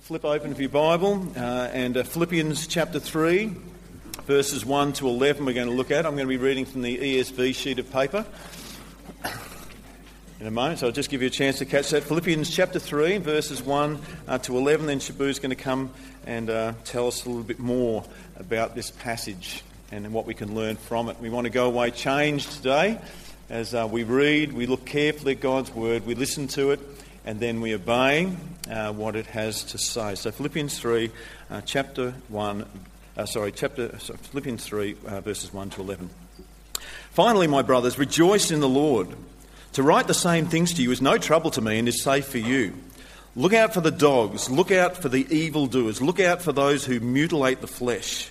flip open your Bible uh, and uh, Philippians chapter 3, verses 1 to 11, we're going to look at. I'm going to be reading from the ESV sheet of paper in a moment, so I'll just give you a chance to catch that. Philippians chapter 3, verses 1 uh, to 11. Then Shabu's going to come and uh, tell us a little bit more about this passage and what we can learn from it. We want to go away changed today as uh, we read, we look carefully at God's word, we listen to it and then we obey uh, what it has to say. So Philippians 3, uh, chapter 1, uh, sorry, chapter, sorry, Philippians 3, uh, verses 1 to 11. Finally, my brothers, rejoice in the Lord. To write the same things to you is no trouble to me and is safe for you. Look out for the dogs, look out for the evildoers, look out for those who mutilate the flesh.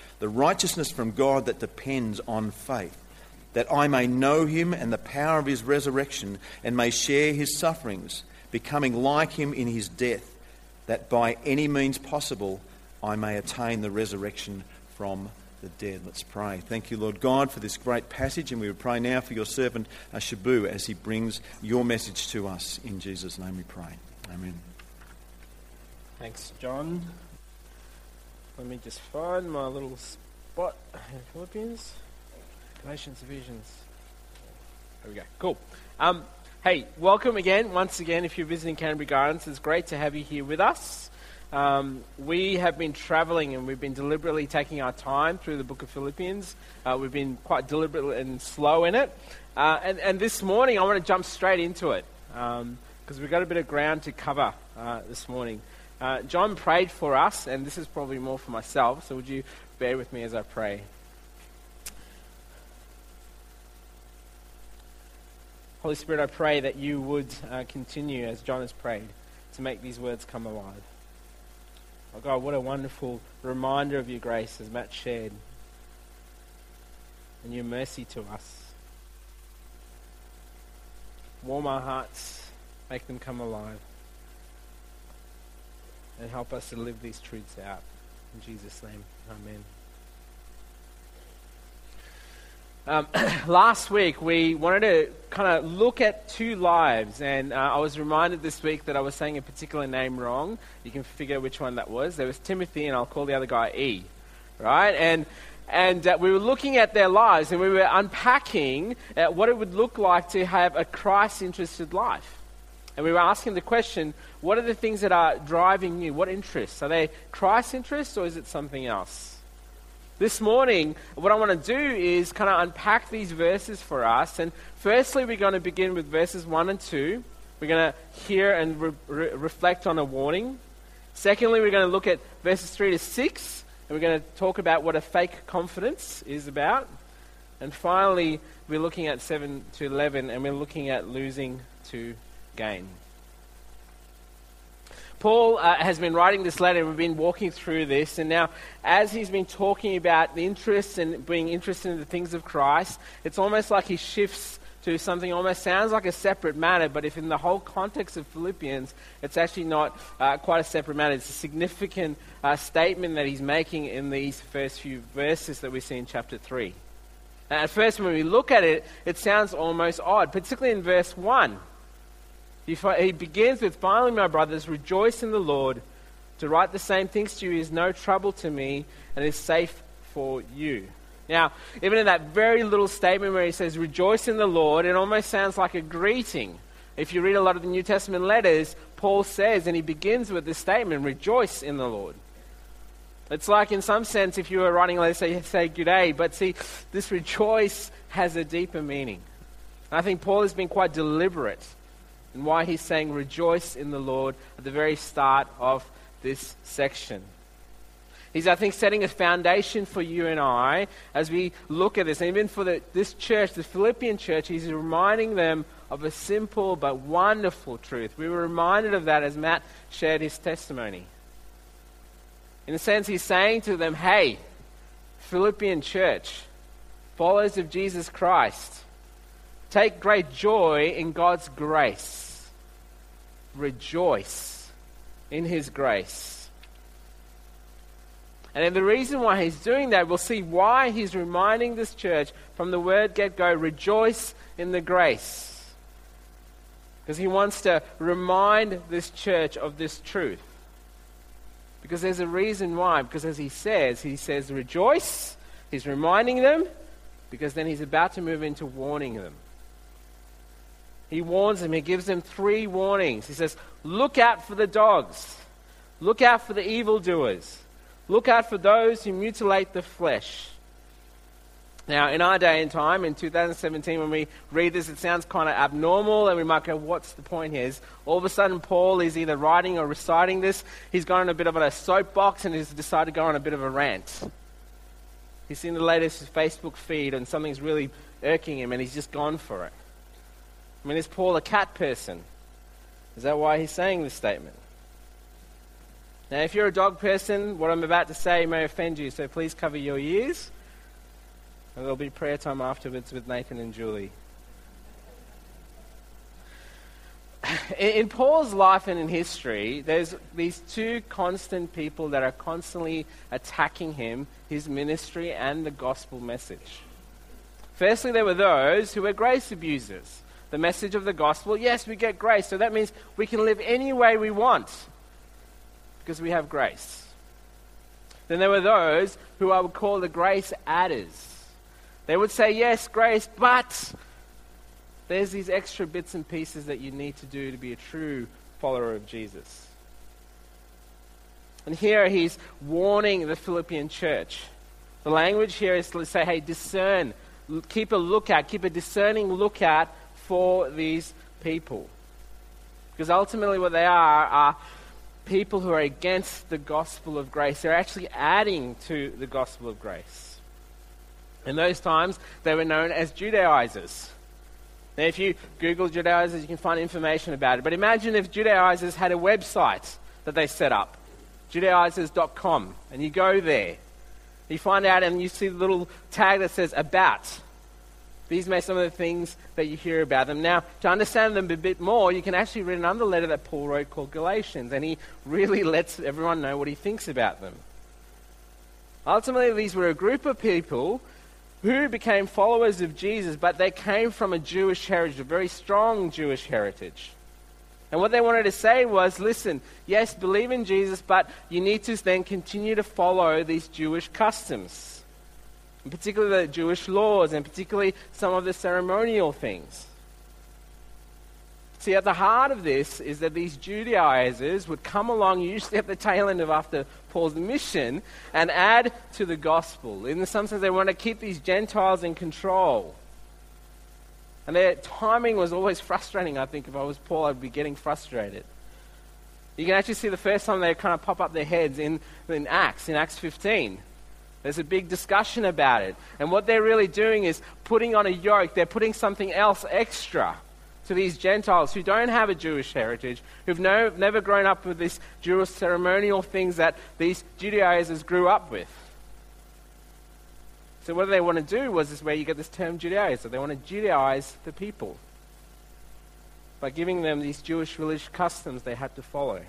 the righteousness from God that depends on faith, that I may know him and the power of his resurrection and may share his sufferings, becoming like him in his death, that by any means possible I may attain the resurrection from the dead. Let's pray. Thank you, Lord God, for this great passage, and we would pray now for your servant uh, Shabu as he brings your message to us. In Jesus' name we pray. Amen. Thanks, John. Let me just find my little spot in Philippians. Galatians, Ephesians. There we go. Cool. Um, hey, welcome again, once again, if you're visiting Canterbury Gardens. It's great to have you here with us. Um, we have been traveling and we've been deliberately taking our time through the book of Philippians. Uh, we've been quite deliberate and slow in it. Uh, and, and, this morning, I want to jump straight into it because um, we've got a bit of ground to cover uh, this morning. Uh, John prayed for us, and this is probably more for myself, so would you bear with me as I pray? Holy Spirit, I pray that you would uh, continue, as John has prayed, to make these words come alive. Oh God, what a wonderful reminder of your grace as Matt shared, and your mercy to us. Warm our hearts, make them come alive and help us to live these truths out. In Jesus' name, amen. Um, last week, we wanted to kind of look at two lives, and uh, I was reminded this week that I was saying a particular name wrong. You can figure which one that was. There was Timothy, and I'll call the other guy E. Right? And and uh, we were looking at their lives, and we were unpacking uh, what it would look like to have a Christ-interested life. And we were asking the question what are the things that are driving you? What interests? Are they Christ interests or is it something else? This morning, what I want to do is kind of unpack these verses for us. And firstly, we're going to begin with verses 1 and 2. We're going to hear and re- re- reflect on a warning. Secondly, we're going to look at verses 3 to 6, and we're going to talk about what a fake confidence is about. And finally, we're looking at 7 to 11, and we're looking at losing to gain. Paul uh, has been writing this letter, we've been walking through this. And now, as he's been talking about the interests and being interested in the things of Christ, it's almost like he shifts to something almost sounds like a separate matter, but if in the whole context of Philippians, it's actually not uh, quite a separate matter. It's a significant uh, statement that he's making in these first few verses that we see in chapter 3. at first, when we look at it, it sounds almost odd, particularly in verse 1. He, begins with, Finally, my brothers, rejoice in the Lord. To write the same things to you is no trouble to me and is safe for you. Now, even in that very little statement where he says, Rejoice in the Lord, it almost sounds like a greeting. If you read a lot of the New Testament letters, Paul says, and he begins with this statement, Rejoice in the Lord. It's like, in some sense, if you were writing, let's say, say good day, but see, this rejoice has a deeper meaning. And I think Paul has been quite deliberate in why he's saying rejoice in the Lord at the very start of this section. He's, I think, setting a foundation for you and I as we look at this. And even for the, this church, the Philippian church, he's reminding them of a simple but wonderful truth. We were reminded of that as Matt shared his testimony. In a sense, he's saying to them, hey, Philippian church, followers of Jesus Christ, take great joy in God's grace. Rejoice in his grace. And then the reason why he's doing that, we'll see why he's reminding this church from the word get go, rejoice in the grace. Because he wants to remind this church of this truth. Because there's a reason why. Because as he says, he says, rejoice. He's reminding them, because then he's about to move into warning them. He warns them, he gives them three warnings. He says, Look out for the dogs, look out for the evildoers, look out for those who mutilate the flesh. Now, in our day and time, in 2017, when we read this, it sounds kind of abnormal, and we might go, What's the point here? All of a sudden, Paul is either writing or reciting this. He's gone on a bit of a soapbox and he's decided to go on a bit of a rant. He's seen the latest Facebook feed and something's really irking him, and he's just gone for it. I mean, is Paul a cat person? Is that why he's saying this statement? Now, if you're a dog person, what I'm about to say may offend you, so please cover your ears. And there'll be prayer time afterwards with Nathan and Julie. In Paul's life and in history, there's these two constant people that are constantly attacking him, his ministry, and the gospel message. Firstly, there were those who were grace abusers. The message of the gospel yes, we get grace, so that means we can live any way we want because we have grace. Then there were those who I would call the grace adders. They would say, yes, grace, but there's these extra bits and pieces that you need to do to be a true follower of Jesus. And here he's warning the Philippian church. The language here is to say, hey, discern, keep a lookout, keep a discerning lookout for these people. Because ultimately, what they are are people who are against the gospel of grace. They're actually adding to the gospel of grace. In those times, they were known as Judaizers. Now, if you Google Judaizers, you can find information about it. But imagine if Judaizers had a website that they set up, judaizers.com, and you go there. You find out and you see the little tag that says about. These may some of the things that you hear about them. Now, to understand them a bit more, you can actually read another letter that Paul wrote called Galatians, and he really lets everyone know what he thinks about them. Ultimately, these were a group of people who became followers of Jesus, but they came from a Jewish heritage, a very strong Jewish heritage. And what they wanted to say was listen, yes, believe in Jesus, but you need to then continue to follow these Jewish customs, particularly the Jewish laws, and particularly some of the ceremonial things. See, at the heart of this is that these Judaizers would come along, usually at the tail end of after Paul's mission, and add to the gospel. In some sense, they want to keep these Gentiles in control. And their timing was always frustrating, I think. If I was Paul, I'd be getting frustrated. You can actually see the first time they kind of pop up their heads in, in Acts, in Acts 15. There's a big discussion about it. And what they're really doing is putting on a yoke, they're putting something else extra to these Gentiles who don't have a Jewish heritage, who've no, never grown up with these Jewish ceremonial things that these Judaizers grew up with. So what they want to do was this where you get this term Judaizer. They want to Judaize the people by giving them these Jewish religious customs they had to follow.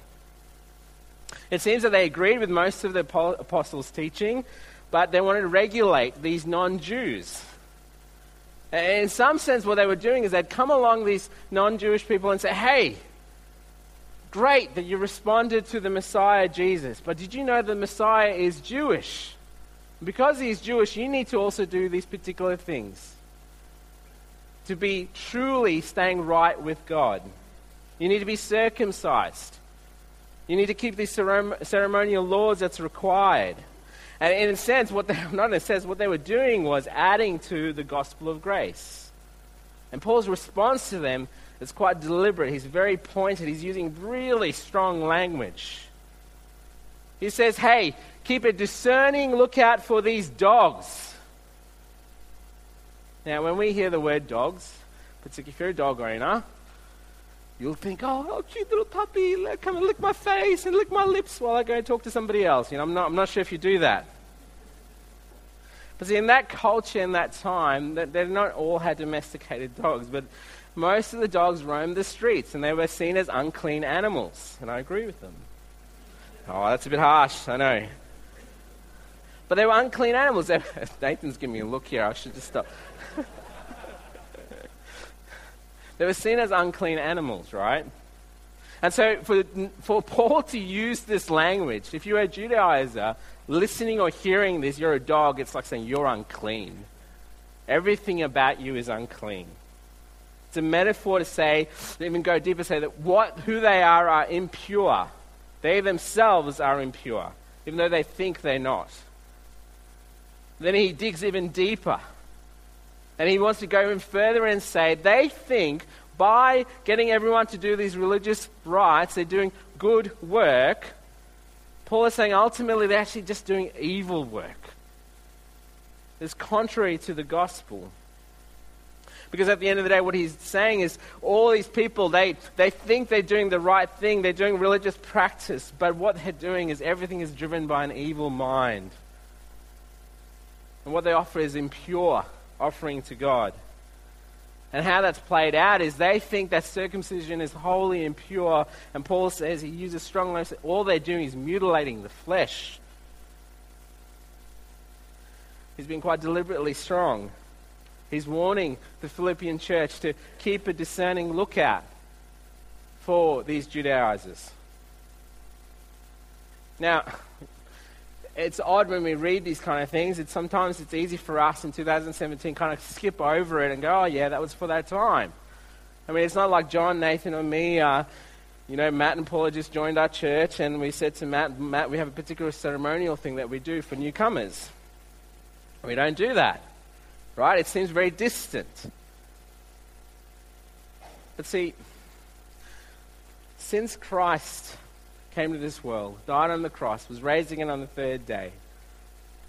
It seems that they agreed with most of the apostles' teaching, but they wanted to regulate these non-Jews. In some sense, what they were doing is they'd come along these non Jewish people and say, hey, great that you responded to the Messiah Jesus, but did you know the Messiah is Jewish? Because he's Jewish, you need to also do these particular things to be truly staying right with God. You need to be circumcised. You need to keep these ceremonial laws that's required. And in a sense, what they, not in a sense, what they were doing was adding to the gospel of grace. And Paul's response to them is quite deliberate. He's very pointed. He's using really strong language. He says, hey, keep a discerning lookout for these dogs. Now, when we hear the word dogs, particularly if you're a dog owner, you'll think, oh, oh, cute little puppy, come and lick my face and lick my lips while I go and talk to somebody else. You know, I'm not, I'm not sure if you do that. But see, in that culture, in that time, they not all had domesticated dogs, but most of the dogs roamed the streets and they were seen as unclean animals. And I agree with them. Oh, that's a bit harsh, I know. But they were unclean animals. Nathan's giving me a look here. I should just stop. They were seen as unclean animals, right? And so for, for Paul to use this language, if you're a Judaizer, listening or hearing this, you're a dog, it's like saying you're unclean. Everything about you is unclean. It's a metaphor to say, even go deeper, say that what, who they are are impure. They themselves are impure, even though they think they're not. Then he digs even deeper. And he wants to go even further and say they think by getting everyone to do these religious rites, they're doing good work. Paul is saying ultimately they're actually just doing evil work. It's contrary to the gospel. Because at the end of the day, what he's saying is all these people, they, they think they're doing the right thing, they're doing religious practice, but what they're doing is everything is driven by an evil mind. And what they offer is impure offering to God. And how that's played out is they think that circumcision is wholly impure, and Paul says he uses strong language. All they're doing is mutilating the flesh. He's been quite deliberately strong. He's warning the Philippian church to keep a discerning lookout for these Judaizers. Now, it's odd when we read these kind of things. It's sometimes it's easy for us in 2017 kind of skip over it and go, "Oh yeah, that was for that time." I mean, it's not like John, Nathan, or me. Uh, you know, Matt and Paula just joined our church, and we said to Matt, "Matt, we have a particular ceremonial thing that we do for newcomers." We don't do that. Right? It seems very distant. But see, since Christ came to this world, died on the cross, was raised again on the third day,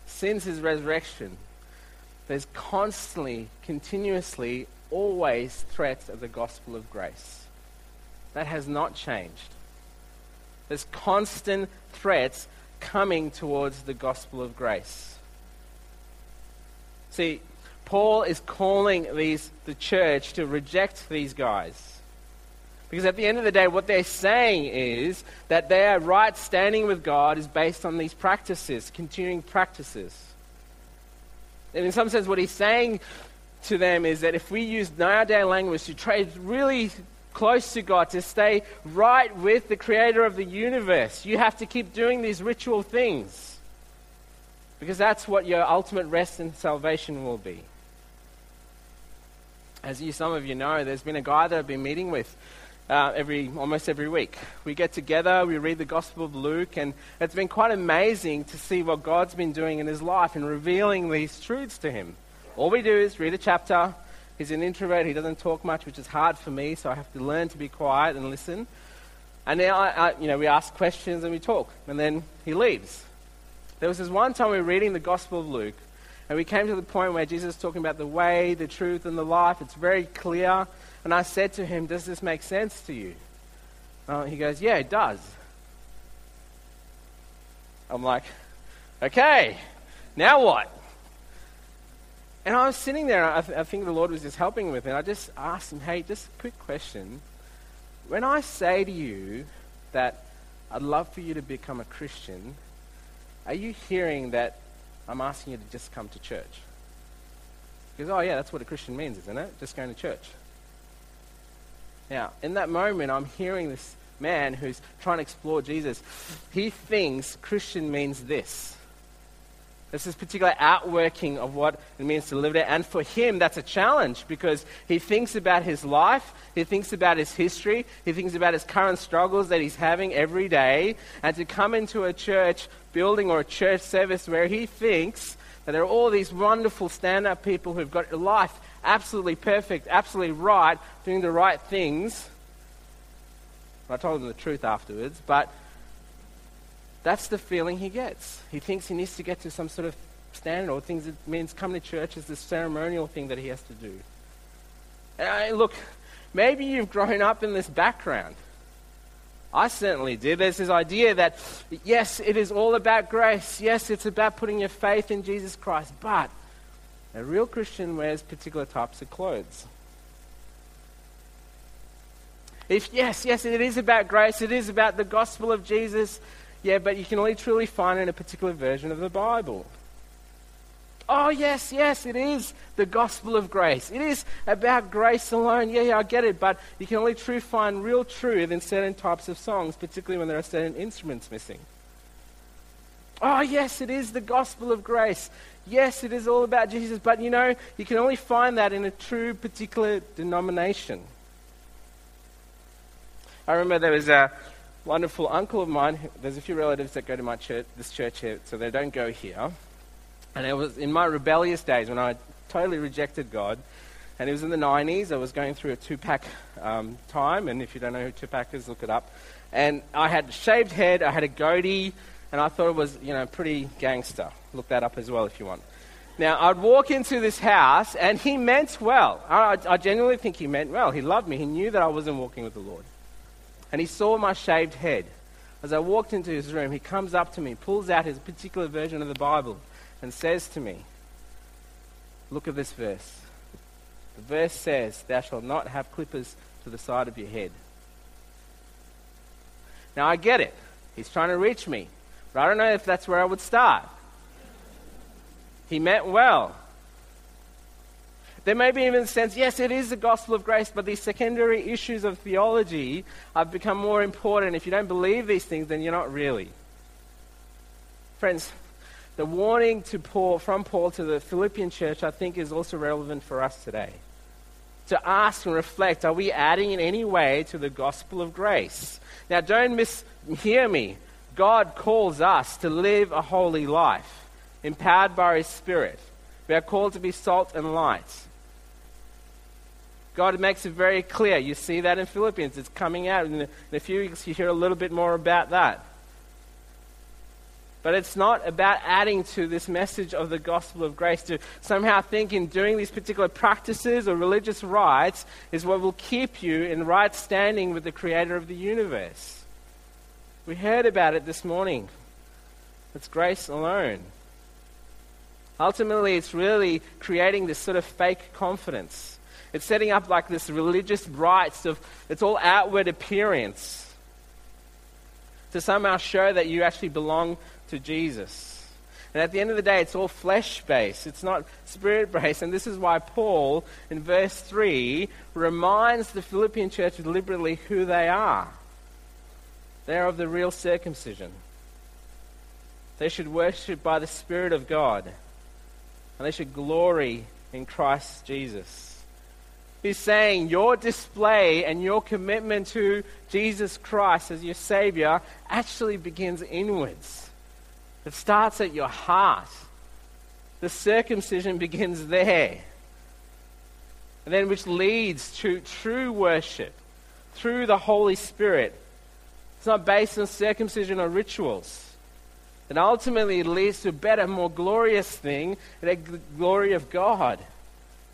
since his resurrection, there's constantly, continuously, always threats of the gospel of grace. That has not changed. There's constant threats coming towards the gospel of grace. See, Paul is calling these, the church to reject these guys. Because at the end of the day, what they're saying is that their right standing with God is based on these practices, continuing practices. And in some sense, what he's saying to them is that if we use nowadays language to trade really close to God, to stay right with the creator of the universe, you have to keep doing these ritual things. Because that's what your ultimate rest and salvation will be as you, some of you know, there's been a guy that I've been meeting with uh, every, almost every week. We get together, we read the Gospel of Luke, and it's been quite amazing to see what God's been doing in his life and revealing these truths to him. All we do is read a chapter. He's an introvert, he doesn't talk much, which is hard for me, so I have to learn to be quiet and listen. And now, I, I, you know, we ask questions and we talk, and then he leaves. There was this one time we were reading the Gospel of Luke, and we came to the point where Jesus is talking about the way, the truth, and the life. It's very clear. And I said to him, Does this make sense to you? Uh, he goes, Yeah, it does. I'm like, Okay, now what? And I was sitting there, I, th- I think the Lord was just helping with it. I just asked him, Hey, just a quick question. When I say to you that I'd love for you to become a Christian, are you hearing that I'm asking you to just come to church. Goes, Oh, yeah, that's what a Christian means, isn't it? Just going to church. Now, in that moment, I'm hearing this man who's trying to explore Jesus. He thinks Christian means this. This particular outworking of what it means to live there. And for him, that's a challenge because he thinks about his life, he thinks about his history, he thinks about his current struggles that he's having every day. And to come into a church building or a church service where he thinks that there are all these wonderful stand up people who've got life absolutely perfect, absolutely right, doing the right things. I told him the truth afterwards, but that's the feeling he gets. He thinks he needs to get to some sort of standard or things that means coming to church is the ceremonial thing that he has to do. I, look, maybe you've grown up in this background. I certainly did. There's this idea that, yes, it is all about grace. Yes, it's about putting your faith in Jesus Christ. But a real Christian wears particular types of clothes. If, yes, yes, it is about grace, it is about the gospel of Jesus, yeah, but you can only truly find it in a particular version of the Bible. Oh, yes, yes, it is the gospel of grace. It is about grace alone. Yeah, yeah, I get it. But you can only true find real truth in certain types of songs, particularly when there are certain instruments missing. Oh, yes, it is the gospel of grace. Yes, it is all about Jesus. But you know, you can only find that in a true particular denomination. I remember there was a wonderful uncle of mine. There's a few relatives that go to my church, this church here, so they don't go here. And it was in my rebellious days when I totally rejected God. And it was in the 90s. I was going through a Tupac um, time. And if you don't know who Tupac is, look it up. And I had a shaved head, I had a goatee, and I thought it was, you know, pretty gangster. Look that up as well if you want. Now, I'd walk into this house, and he meant well. I, I genuinely think he meant well. He loved me. He knew that I wasn't walking with the Lord and he saw my shaved head. As I walked into his room, he comes up to me, pulls out his particular version of the Bible, and says to me, Look at this verse. The verse says, Thou shalt not have clippers to the side of your head. Now I get it. He's trying to reach me. But I don't know if that's where I would start. He meant well. There may be even a sense, yes, it is the gospel of grace, but these secondary issues of theology have become more important. If you don't believe these things, then you're not really. Friends, the warning to Paul, from Paul to the Philippian church, I think, is also relevant for us today. To ask and reflect, are we adding in any way to the gospel of grace? Now, don't mishear me. God calls us to live a holy life, empowered by His Spirit. We are called to be salt and light. God makes it very clear. You see that in Philippians. It's coming out. In a few weeks, you hear a little bit more about that. But it's not about adding to this message of the gospel of grace to somehow think in doing these particular practices or religious rites is what will keep you in right standing with the creator of the universe. We heard about it this morning. It's grace alone. Ultimately, it's really creating this sort of fake confidence it's setting up like this religious rites of, it's all outward appearance to somehow show that you actually belong to Jesus. And at the end of the day, it's all flesh based, it's not spirit based. And this is why Paul, in verse 3, reminds the Philippian church deliberately who they are. They are of the real circumcision. They should worship by the Spirit of God. And they should glory in Christ Jesus. He's saying your display and your commitment to Jesus Christ as your Savior actually begins inwards. It starts at your heart. The circumcision begins there. And then which leads to true worship through the Holy Spirit. It's not based on circumcision or rituals. And ultimately it leads to a better, more glorious thing, the glory of God.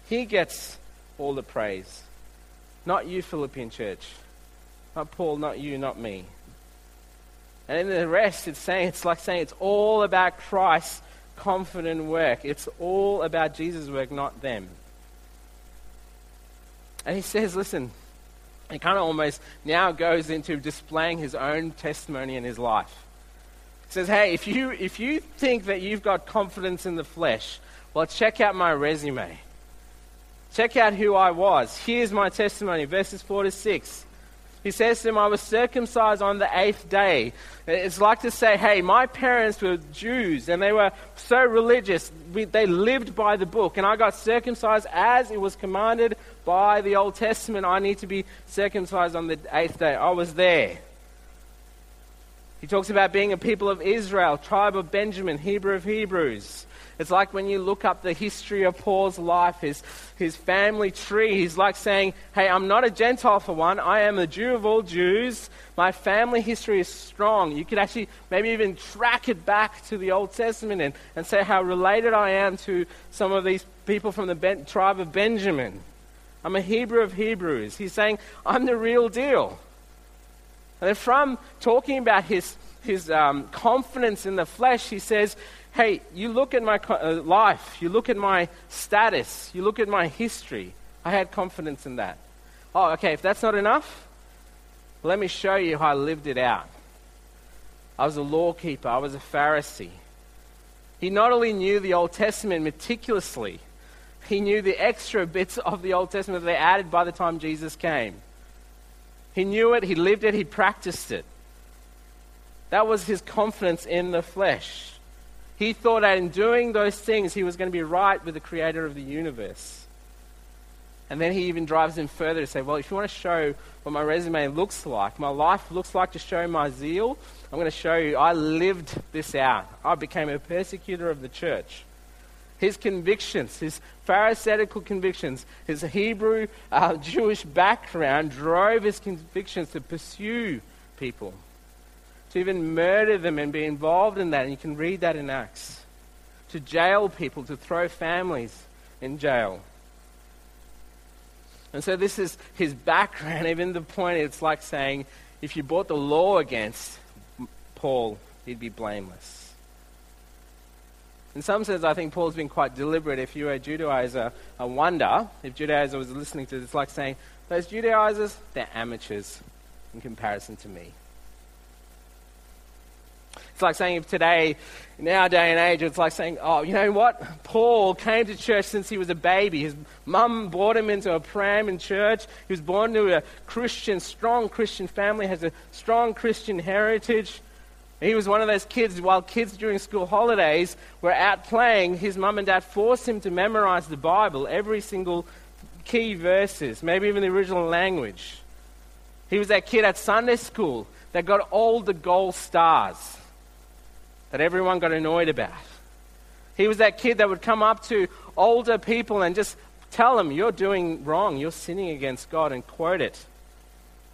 He gets all the praise. Not you, Philippian church. Not Paul, not you, not me. And in the rest, it's saying it's like saying it's all about Christ's confident work. It's all about Jesus' work, not them. And he says, listen, he kind of almost now goes into displaying his own testimony in his life. He says, hey, if you, if you think that you've got confidence in the flesh, well, check out my resume. Check out who I was. Here's my testimony, verses 4 to 6. He says to him, I was circumcised on the eighth day. It's like to say, hey, my parents were Jews and they were so religious. We, they lived by the book. And I got circumcised as it was commanded by the Old Testament. I need to be circumcised on the eighth day. I was there. He talks about being a people of Israel, tribe of Benjamin, Hebrew of Hebrews. It's like when you look up the history of Paul's life, his, his family tree. He's like saying, Hey, I'm not a Gentile for one. I am a Jew of all Jews. My family history is strong. You could actually maybe even track it back to the Old Testament and, and say how related I am to some of these people from the ben- tribe of Benjamin. I'm a Hebrew of Hebrews. He's saying, I'm the real deal. And then from talking about his, his um, confidence in the flesh, he says, Hey, you look at my uh, life, you look at my status, you look at my history. I had confidence in that. Oh, okay, if that's not enough, let me show you how I lived it out. I was a law keeper, I was a Pharisee. He not only knew the Old Testament meticulously, he knew the extra bits of the Old Testament that they added by the time Jesus came. He knew it, he lived it, he practiced it. That was his confidence in the flesh. He thought that in doing those things, he was going to be right with the creator of the universe. And then he even drives him further to say, well, if you want to show what my resume looks like, my life looks like to show my zeal, I'm going to show you I lived this out. I became a persecutor of the church his convictions, his Pharisaical convictions, his Hebrew uh, Jewish background drove his convictions to pursue people, to even murder them and be involved in that. And you can read that in Acts. To jail people, to throw families in jail. And so this is his background, even the point it's like saying if you brought the law against Paul, he'd be blameless. In some sense, I think Paul's been quite deliberate. If you're a Judaizer, I wonder if Judaizer was listening to this, it's like saying, those Judaizers, they're amateurs in comparison to me. It's like saying today, in our day and age, it's like saying, oh, you know what? Paul came to church since he was a baby. His mum brought him into a pram in church. He was born to a Christian, strong Christian family, has a strong Christian heritage. He was one of those kids, while kids during school holidays were out playing, his mum and dad forced him to memorize the Bible, every single key verses, maybe even the original language. He was that kid at Sunday school that got all the gold stars that everyone got annoyed about. He was that kid that would come up to older people and just tell them, You're doing wrong, you're sinning against God, and quote it,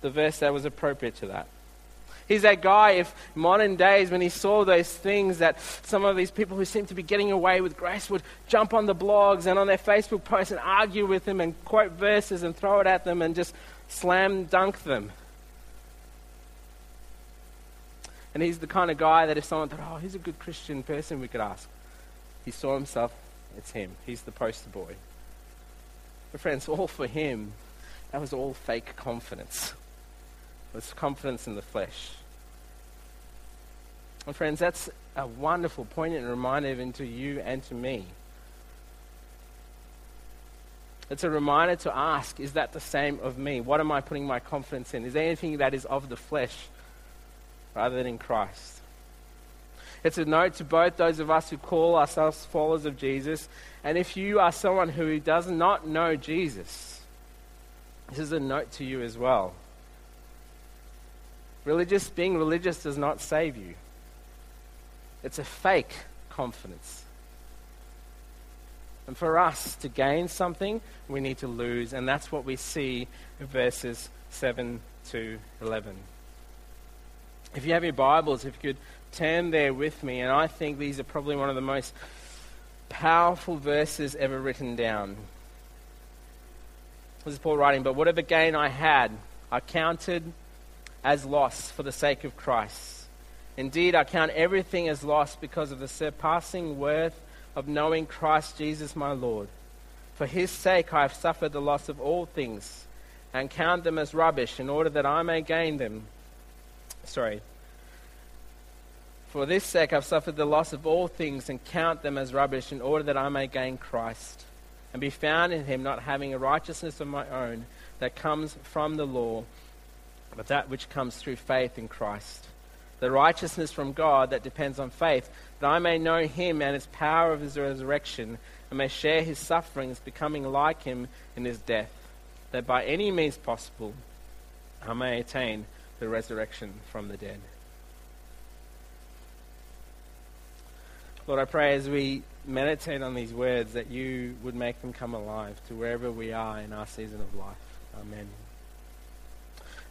the verse that was appropriate to that. He's that guy, if modern days, when he saw those things that some of these people who seem to be getting away with grace would jump on the blogs and on their Facebook posts and argue with them and quote verses and throw it at them and just slam dunk them. And he's the kind of guy that if someone thought, oh, he's a good Christian person, we could ask. He saw himself, it's him. He's the poster boy. But friends, all for him, that was all fake confidence. It's confidence in the flesh. And friends, that's a wonderful, poignant reminder even to you and to me. It's a reminder to ask, is that the same of me? What am I putting my confidence in? Is there anything that is of the flesh rather than in Christ? It's a note to both those of us who call ourselves followers of Jesus, and if you are someone who does not know Jesus, this is a note to you as well. Religious, being religious does not save you. It's a fake confidence. And for us to gain something, we need to lose. And that's what we see in verses 7 to 11. If you have your Bibles, if you could turn there with me, and I think these are probably one of the most powerful verses ever written down. This is Paul writing, but whatever gain I had, I counted as loss for the sake of Christ. Indeed, I count everything as loss because of the surpassing worth of knowing Christ Jesus my Lord. For his sake I have suffered the loss of all things and count them as rubbish in order that I may gain them. Sorry. For this sake I've suffered the loss of all things and count them as rubbish in order that I may gain Christ and be found in him, not having a righteousness of my own that comes from the law but that which comes through faith in Christ. The righteousness from God that depends on faith, that I may know him and his power of his resurrection, and may share his sufferings, becoming like him in his death, that by any means possible I may attain the resurrection from the dead. Lord, I pray as we meditate on these words that you would make them come alive to wherever we are in our season of life. Amen.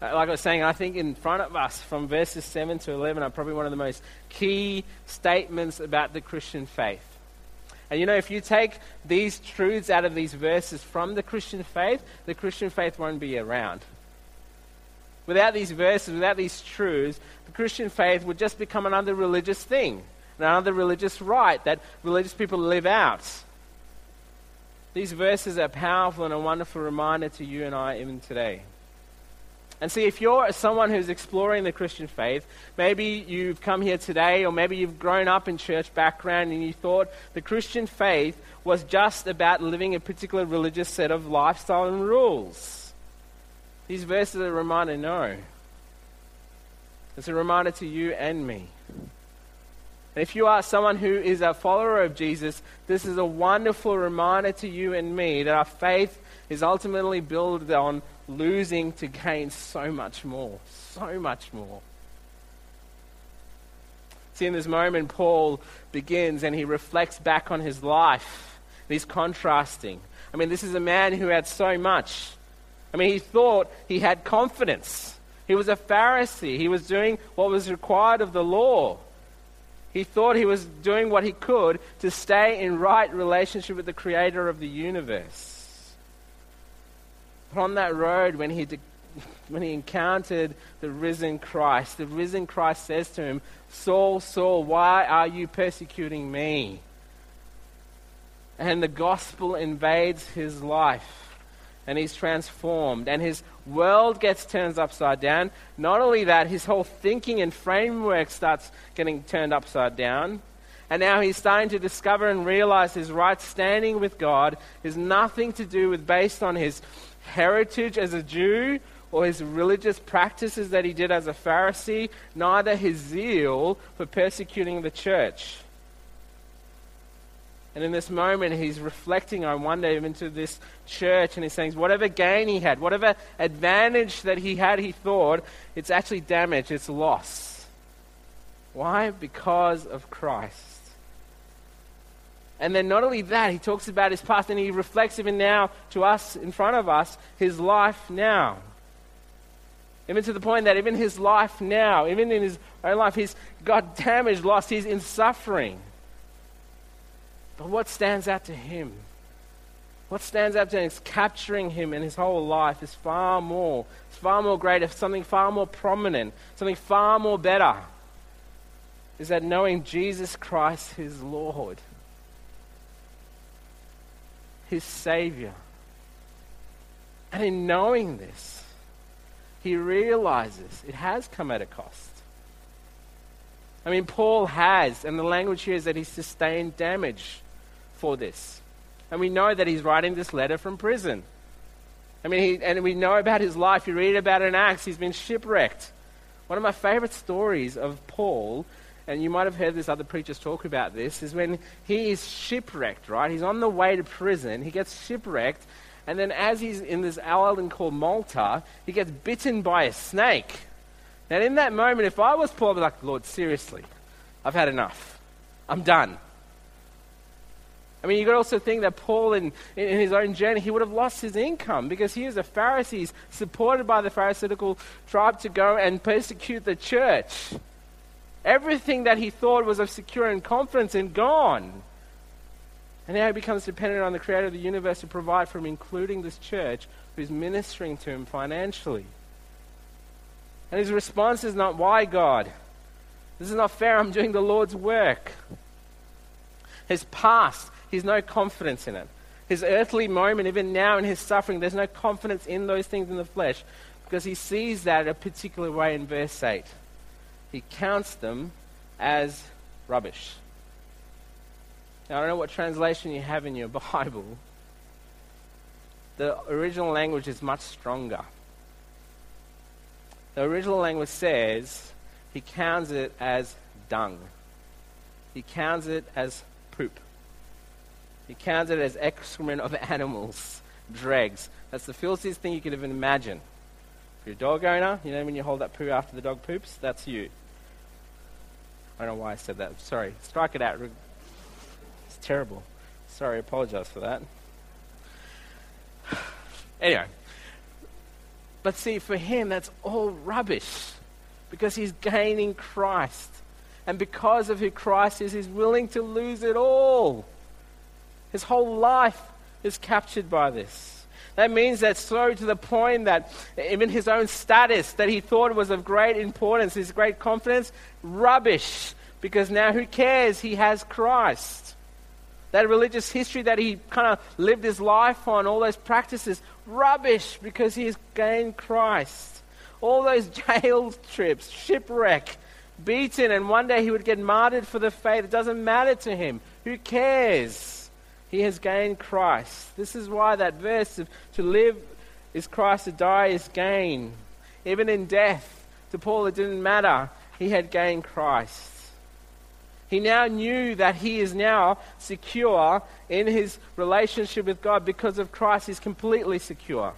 Uh, like I was saying, I think in front of us, from verses 7 to 11, are probably one of the most key statements about the Christian faith. And you know, if you take these truths out of these verses from the Christian faith, the Christian faith won't be around. Without these verses, without these truths, the Christian faith would just become another religious thing another religious rite that religious people live out. These verses are powerful and a wonderful reminder to you and I even today. And see, if you're someone who's exploring the Christian faith, maybe you've come here today, or maybe you've grown up in church background and you thought the Christian faith was just about living a particular religious set of lifestyle and rules. These verses are a reminder no. It's a reminder to you and me and if you are someone who is a follower of Jesus, this is a wonderful reminder to you and me that our faith is ultimately built on losing to gain so much more. So much more. See, in this moment, Paul begins and he reflects back on his life. He's contrasting. I mean, this is a man who had so much. I mean, he thought he had confidence. He was a Pharisee. He was doing what was required of the law. He thought he was doing what he could to stay in right relationship with the creator of the universe. But on that road, when he, de- when he encountered the risen Christ, the risen Christ says to him, Saul, Saul, why are you persecuting me? And the gospel invades his life and he's transformed, and his world gets turned upside down. Not only that, his whole thinking and framework starts getting turned upside down. And now he's starting to discover and realize his right standing with God is nothing to do with based on his heritage as a Jew or his religious practices that he did as a Pharisee, neither his zeal for persecuting the church. And in this moment, he's reflecting, I wonder, even to this church, and he's saying, whatever gain he had, whatever advantage that he had, he thought, it's actually damage, it's loss. Why? Because of Christ. And then not only that, he talks about his past, and he reflects even now to us, in front of us, his life now. Even to the point that even his life now, even in his own life, he's got damage, lost, he's in suffering. But what stands out to him? What stands out to him is capturing him in his whole life is far more. It's far more greater, something far more prominent, something far more better. Is that knowing Jesus Christ, his Lord, his Savior. And in knowing this, he realizes it has come at a cost. I mean, Paul has, and the language here is that he sustained damage for this. And we know that he's writing this letter from prison. I mean, he, and we know about his life. You read about it in Acts, he's been shipwrecked. One of my favorite stories of Paul, and you might have heard this other preachers talk about this, is when he is shipwrecked, right? He's on the way to prison, he gets shipwrecked, and then as he's in this island called Malta, he gets bitten by a snake. Now, in that moment, if I was Paul, I'd be like, Lord, seriously, I've had enough. I'm done. I mean, you could also think that Paul, in, in his own journey, he would have lost his income because he was a Pharisee, supported by the Pharisaical tribe to go and persecute the church. Everything that he thought was of secure and confidence and gone. And now he becomes dependent on the creator of the universe to provide for him, including this church who's ministering to him financially. And his response is not, Why, God? This is not fair. I'm doing the Lord's work. His past He's no confidence in it. His earthly moment, even now in his suffering, there's no confidence in those things in the flesh because he sees that a particular way in verse 8. He counts them as rubbish. Now, I don't know what translation you have in your Bible. The original language is much stronger. The original language says he counts it as dung. He counts it as poop. He counts it as excrement of animals, dregs. That's the filthiest thing you could even imagine. If you're a dog owner, you know when you hold that poo after the dog poops? That's you. I don't know why I said that. Sorry. Strike it out. It's terrible. Sorry, I apologize for that. Anyway. But see, for him, that's all rubbish because he's gaining Christ. And because of who Christ is, he's willing to lose it all. His whole life is captured by this. That means that so to the point that even his own status that he thought was of great importance, his great confidence, rubbish. Because now who cares? He has Christ. That religious history that he kind of lived his life on, all those practices, rubbish because he has gained Christ. All those jail trips, shipwreck, beaten, and one day he would get martyred for the faith. It doesn't matter to him. Who cares? He has gained Christ. This is why that verse of to live is Christ, to die is gain. Even in death, to Paul it didn't matter. He had gained Christ. He now knew that he is now secure in his relationship with God because of Christ. He's completely secure.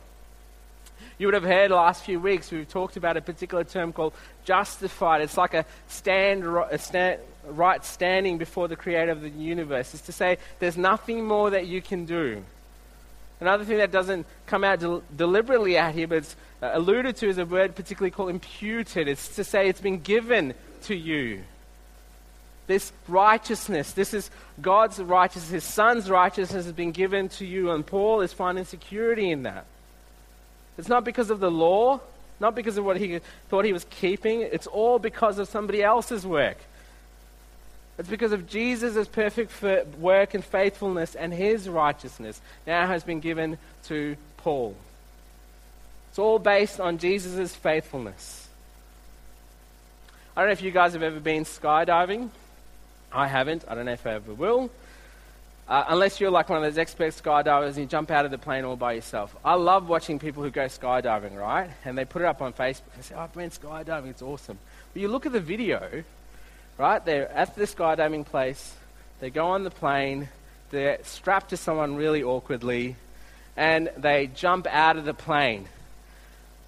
You would have heard last few weeks we've talked about a particular term called justified. It's like a stand, a stand right standing before the creator of the universe is to say there's nothing more that you can do. Another thing that doesn't come out del- deliberately out here, but it's uh, alluded to is a word particularly called imputed. It's to say it's been given to you. This righteousness, this is God's righteousness, His Son's righteousness has been given to you, and Paul is finding security in that. It's not because of the law, not because of what he thought he was keeping, it's all because of somebody else's work. It's because of Jesus' perfect work and faithfulness and his righteousness now has been given to Paul. It's all based on Jesus' faithfulness. I don't know if you guys have ever been skydiving. I haven't. I don't know if I ever will. Uh, unless you're like one of those expert skydivers and you jump out of the plane all by yourself. I love watching people who go skydiving, right? And they put it up on Facebook and say, oh, I've been skydiving, it's awesome. But you look at the video, right? They're at the skydiving place. They go on the plane. They're strapped to someone really awkwardly. And they jump out of the plane.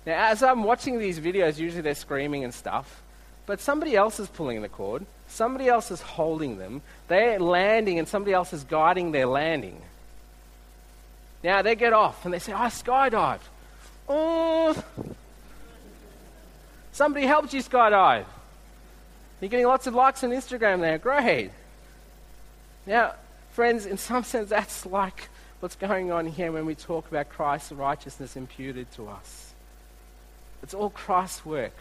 Now, as I'm watching these videos, usually they're screaming and stuff. But somebody else is pulling the cord. Somebody else is holding them. They're landing and somebody else is guiding their landing. Now they get off and they say, I skydived. Oh, somebody helped you skydive. You're getting lots of likes on Instagram there. Great. Now, friends, in some sense, that's like what's going on here when we talk about Christ's righteousness imputed to us. It's all Christ's work.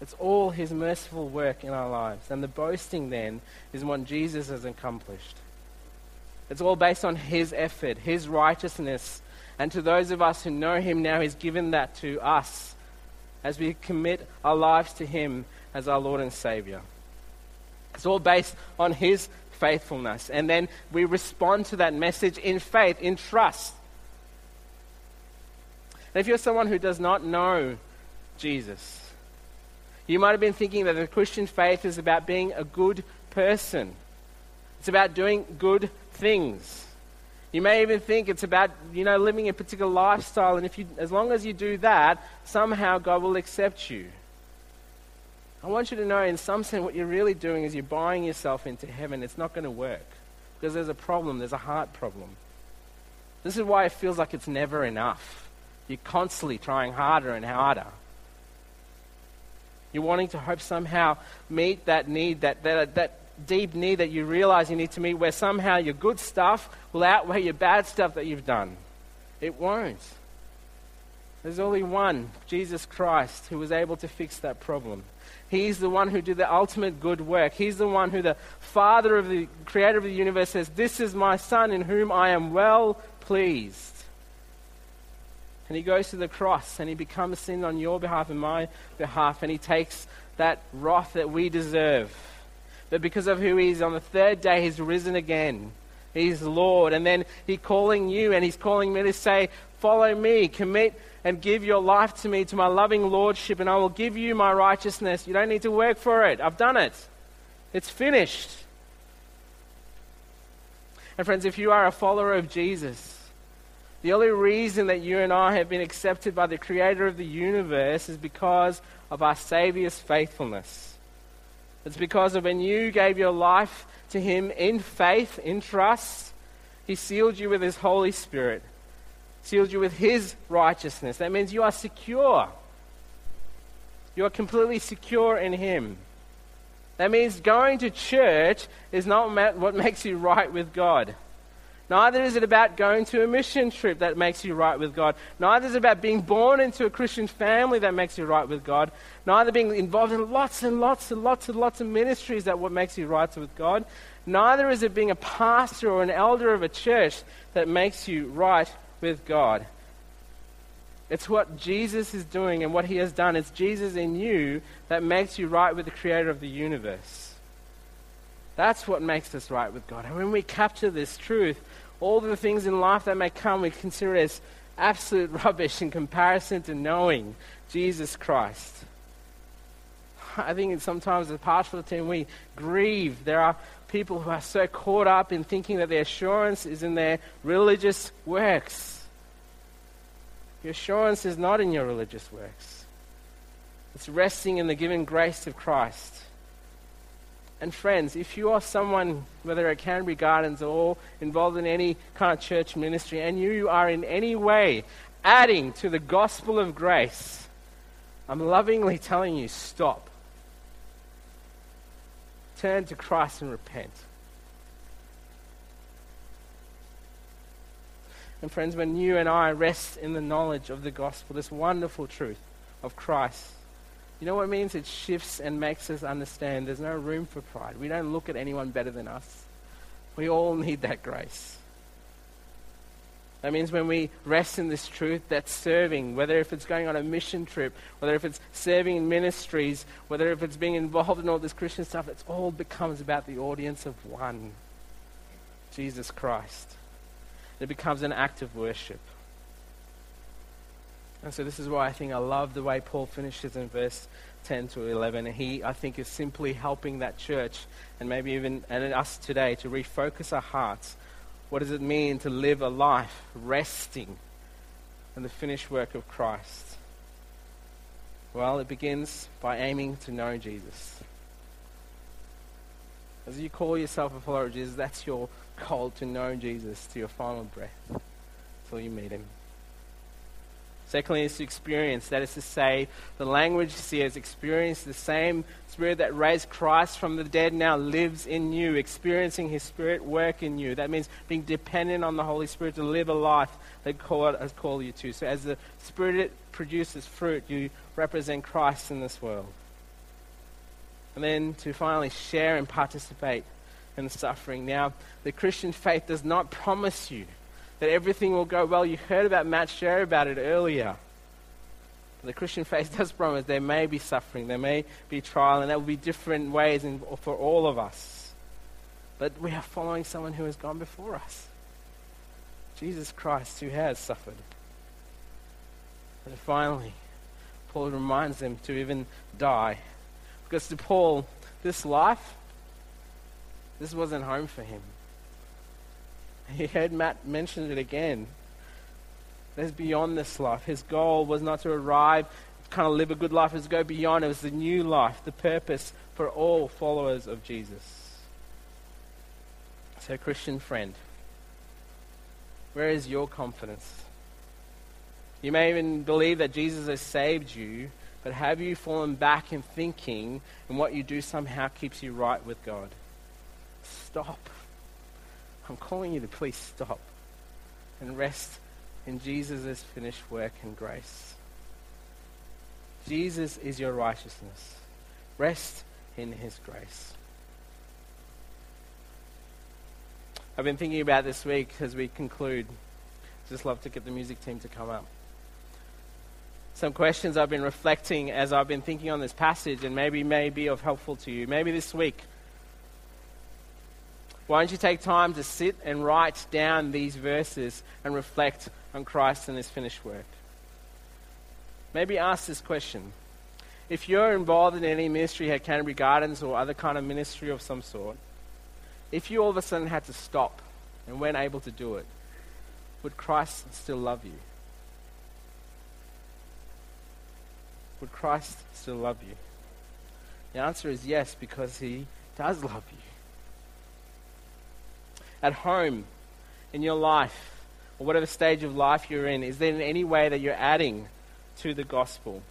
It's all his merciful work in our lives. And the boasting then is what Jesus has accomplished. It's all based on his effort, his righteousness. And to those of us who know him now, he's given that to us as we commit our lives to Him as our Lord and Savior. It's all based on His faithfulness. And then we respond to that message in faith, in trust. And if you're someone who does not know Jesus, you might have been thinking that the Christian faith is about being a good person. It's about doing good things. You may even think it's about, you know, living a particular lifestyle, and if you, as long as you do that, somehow God will accept you. I want you to know, in some sense, what you're really doing is you're buying yourself into heaven. It's not going to work because there's a problem, there's a heart problem. This is why it feels like it's never enough. You're constantly trying harder and harder. You're wanting to hope somehow meet that need, that, that, that deep need that you realize you need to meet where somehow your good stuff will outweigh your bad stuff that you've done. It won't. There's only one, Jesus Christ, who was able to fix that problem. He's the one who did the ultimate good work. He's the one who the Father of the Creator of the universe says, This is my Son in whom I am well pleased. And he goes to the cross and he becomes sin on your behalf and my behalf, and he takes that wrath that we deserve but because of who he is, on the third day he's risen again. He's Lord. And then he's calling you and he's calling me to say, Follow me, commit and give your life to me, to my loving lordship, and I will give you my righteousness. You don't need to work for it. I've done it. It's finished. And friends, if you are a follower of Jesus, the only reason that you and I have been accepted by the creator of the universe is because of our Savior's faithfulness. It's because of when you gave your life to Him in faith, in trust, He sealed you with His Holy Spirit sealed you with His righteousness. That means you are secure. You are completely secure in Him. That means going to church is not what makes you right with God. Neither is it about going to a mission trip that makes you right with God. Neither is it about being born into a Christian family that makes you right with God. Neither being involved in lots and lots and lots and lots of ministries that what makes you right with God. Neither is it being a pastor or an elder of a church that makes you right with God. It's what Jesus is doing and what he has done. It's Jesus in you that makes you right with the creator of the universe. That's what makes us right with God. And when we capture this truth, all the things in life that may come, we consider as absolute rubbish in comparison to knowing Jesus Christ. I think sometimes as part of the team, we grieve. There are people who are so caught up in thinking that their assurance is in their religious works. Your assurance is not in your religious works, it's resting in the given grace of Christ. And friends, if you are someone, whether at Canterbury Gardens or involved in any kind of church ministry, and you are in any way adding to the gospel of grace, I'm lovingly telling you, stop turn to Christ and repent. And friends, when you and I rest in the knowledge of the gospel, this wonderful truth of Christ, you know what it means? It shifts and makes us understand there's no room for pride. We don't look at anyone better than us. We all need that grace. That means when we rest in this truth, that serving, whether if it's going on a mission trip, whether if it's serving in ministries, whether if it's being involved in all this Christian stuff, it all becomes about the audience of one Jesus Christ. It becomes an act of worship. And so this is why I think I love the way Paul finishes in verse 10 to 11. He, I think, is simply helping that church and maybe even and us today to refocus our hearts what does it mean to live a life resting in the finished work of Christ? Well, it begins by aiming to know Jesus. As you call yourself a follower of Jesus, that's your call to know Jesus to your final breath until you meet him. Secondly, is to experience. That is to say, the language here is experience the same Spirit that raised Christ from the dead now lives in you, experiencing His Spirit work in you. That means being dependent on the Holy Spirit to live a life that God has called you to. So, as the Spirit produces fruit, you represent Christ in this world. And then to finally share and participate in the suffering. Now, the Christian faith does not promise you that everything will go well. You heard about Matt share about it earlier. The Christian faith does promise there may be suffering, there may be trial, and there will be different ways in, for all of us. But we are following someone who has gone before us Jesus Christ, who has suffered. And finally, Paul reminds them to even die. Because to Paul, this life, this wasn't home for him. He heard Matt mention it again. There's beyond this life. His goal was not to arrive, kind of live a good life, it was to go beyond. It was the new life, the purpose for all followers of Jesus. So, Christian friend, where is your confidence? You may even believe that Jesus has saved you, but have you fallen back in thinking and what you do somehow keeps you right with God? Stop. I'm calling you to please stop and rest in Jesus' finished work and grace. Jesus is your righteousness. Rest in his grace. I've been thinking about this week as we conclude. Just love to get the music team to come up. Some questions I've been reflecting as I've been thinking on this passage and maybe may be of helpful to you. Maybe this week why don't you take time to sit and write down these verses and reflect on Christ and his finished work. Maybe ask this question. If you're involved in any ministry at Canterbury Gardens or other kind of ministry of some sort, if you all of a sudden had to stop and weren't able to do it, would Christ still love you? Would Christ still love you? The answer is yes, because he does love you. At home, in your life, or whatever stage of life you're in, is there in any way that you're adding to the gospel?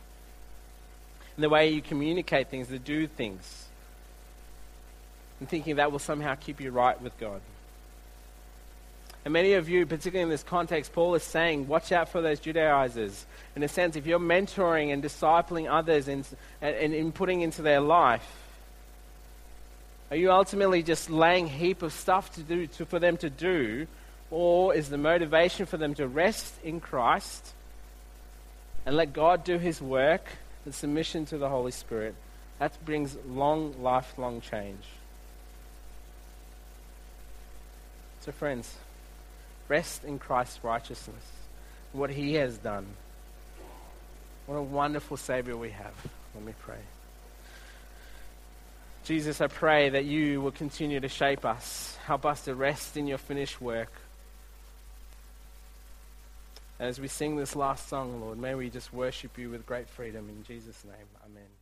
In the way you communicate things, to do things, and thinking that will somehow keep you right with God. And many of you, particularly in this context, Paul is saying, watch out for those Judaizers. In a sense, if you're mentoring and discipling others and, and, and putting into their life, are you ultimately just laying heap of stuff to do to, for them to do, or is the motivation for them to rest in Christ and let God do His work in submission to the Holy Spirit? That brings long, lifelong change. So, friends, rest in Christ's righteousness, what He has done. What a wonderful Savior we have. Let me pray. Jesus, I pray that you will continue to shape us, help us to rest in your finished work. As we sing this last song, Lord, may we just worship you with great freedom. In Jesus' name, amen.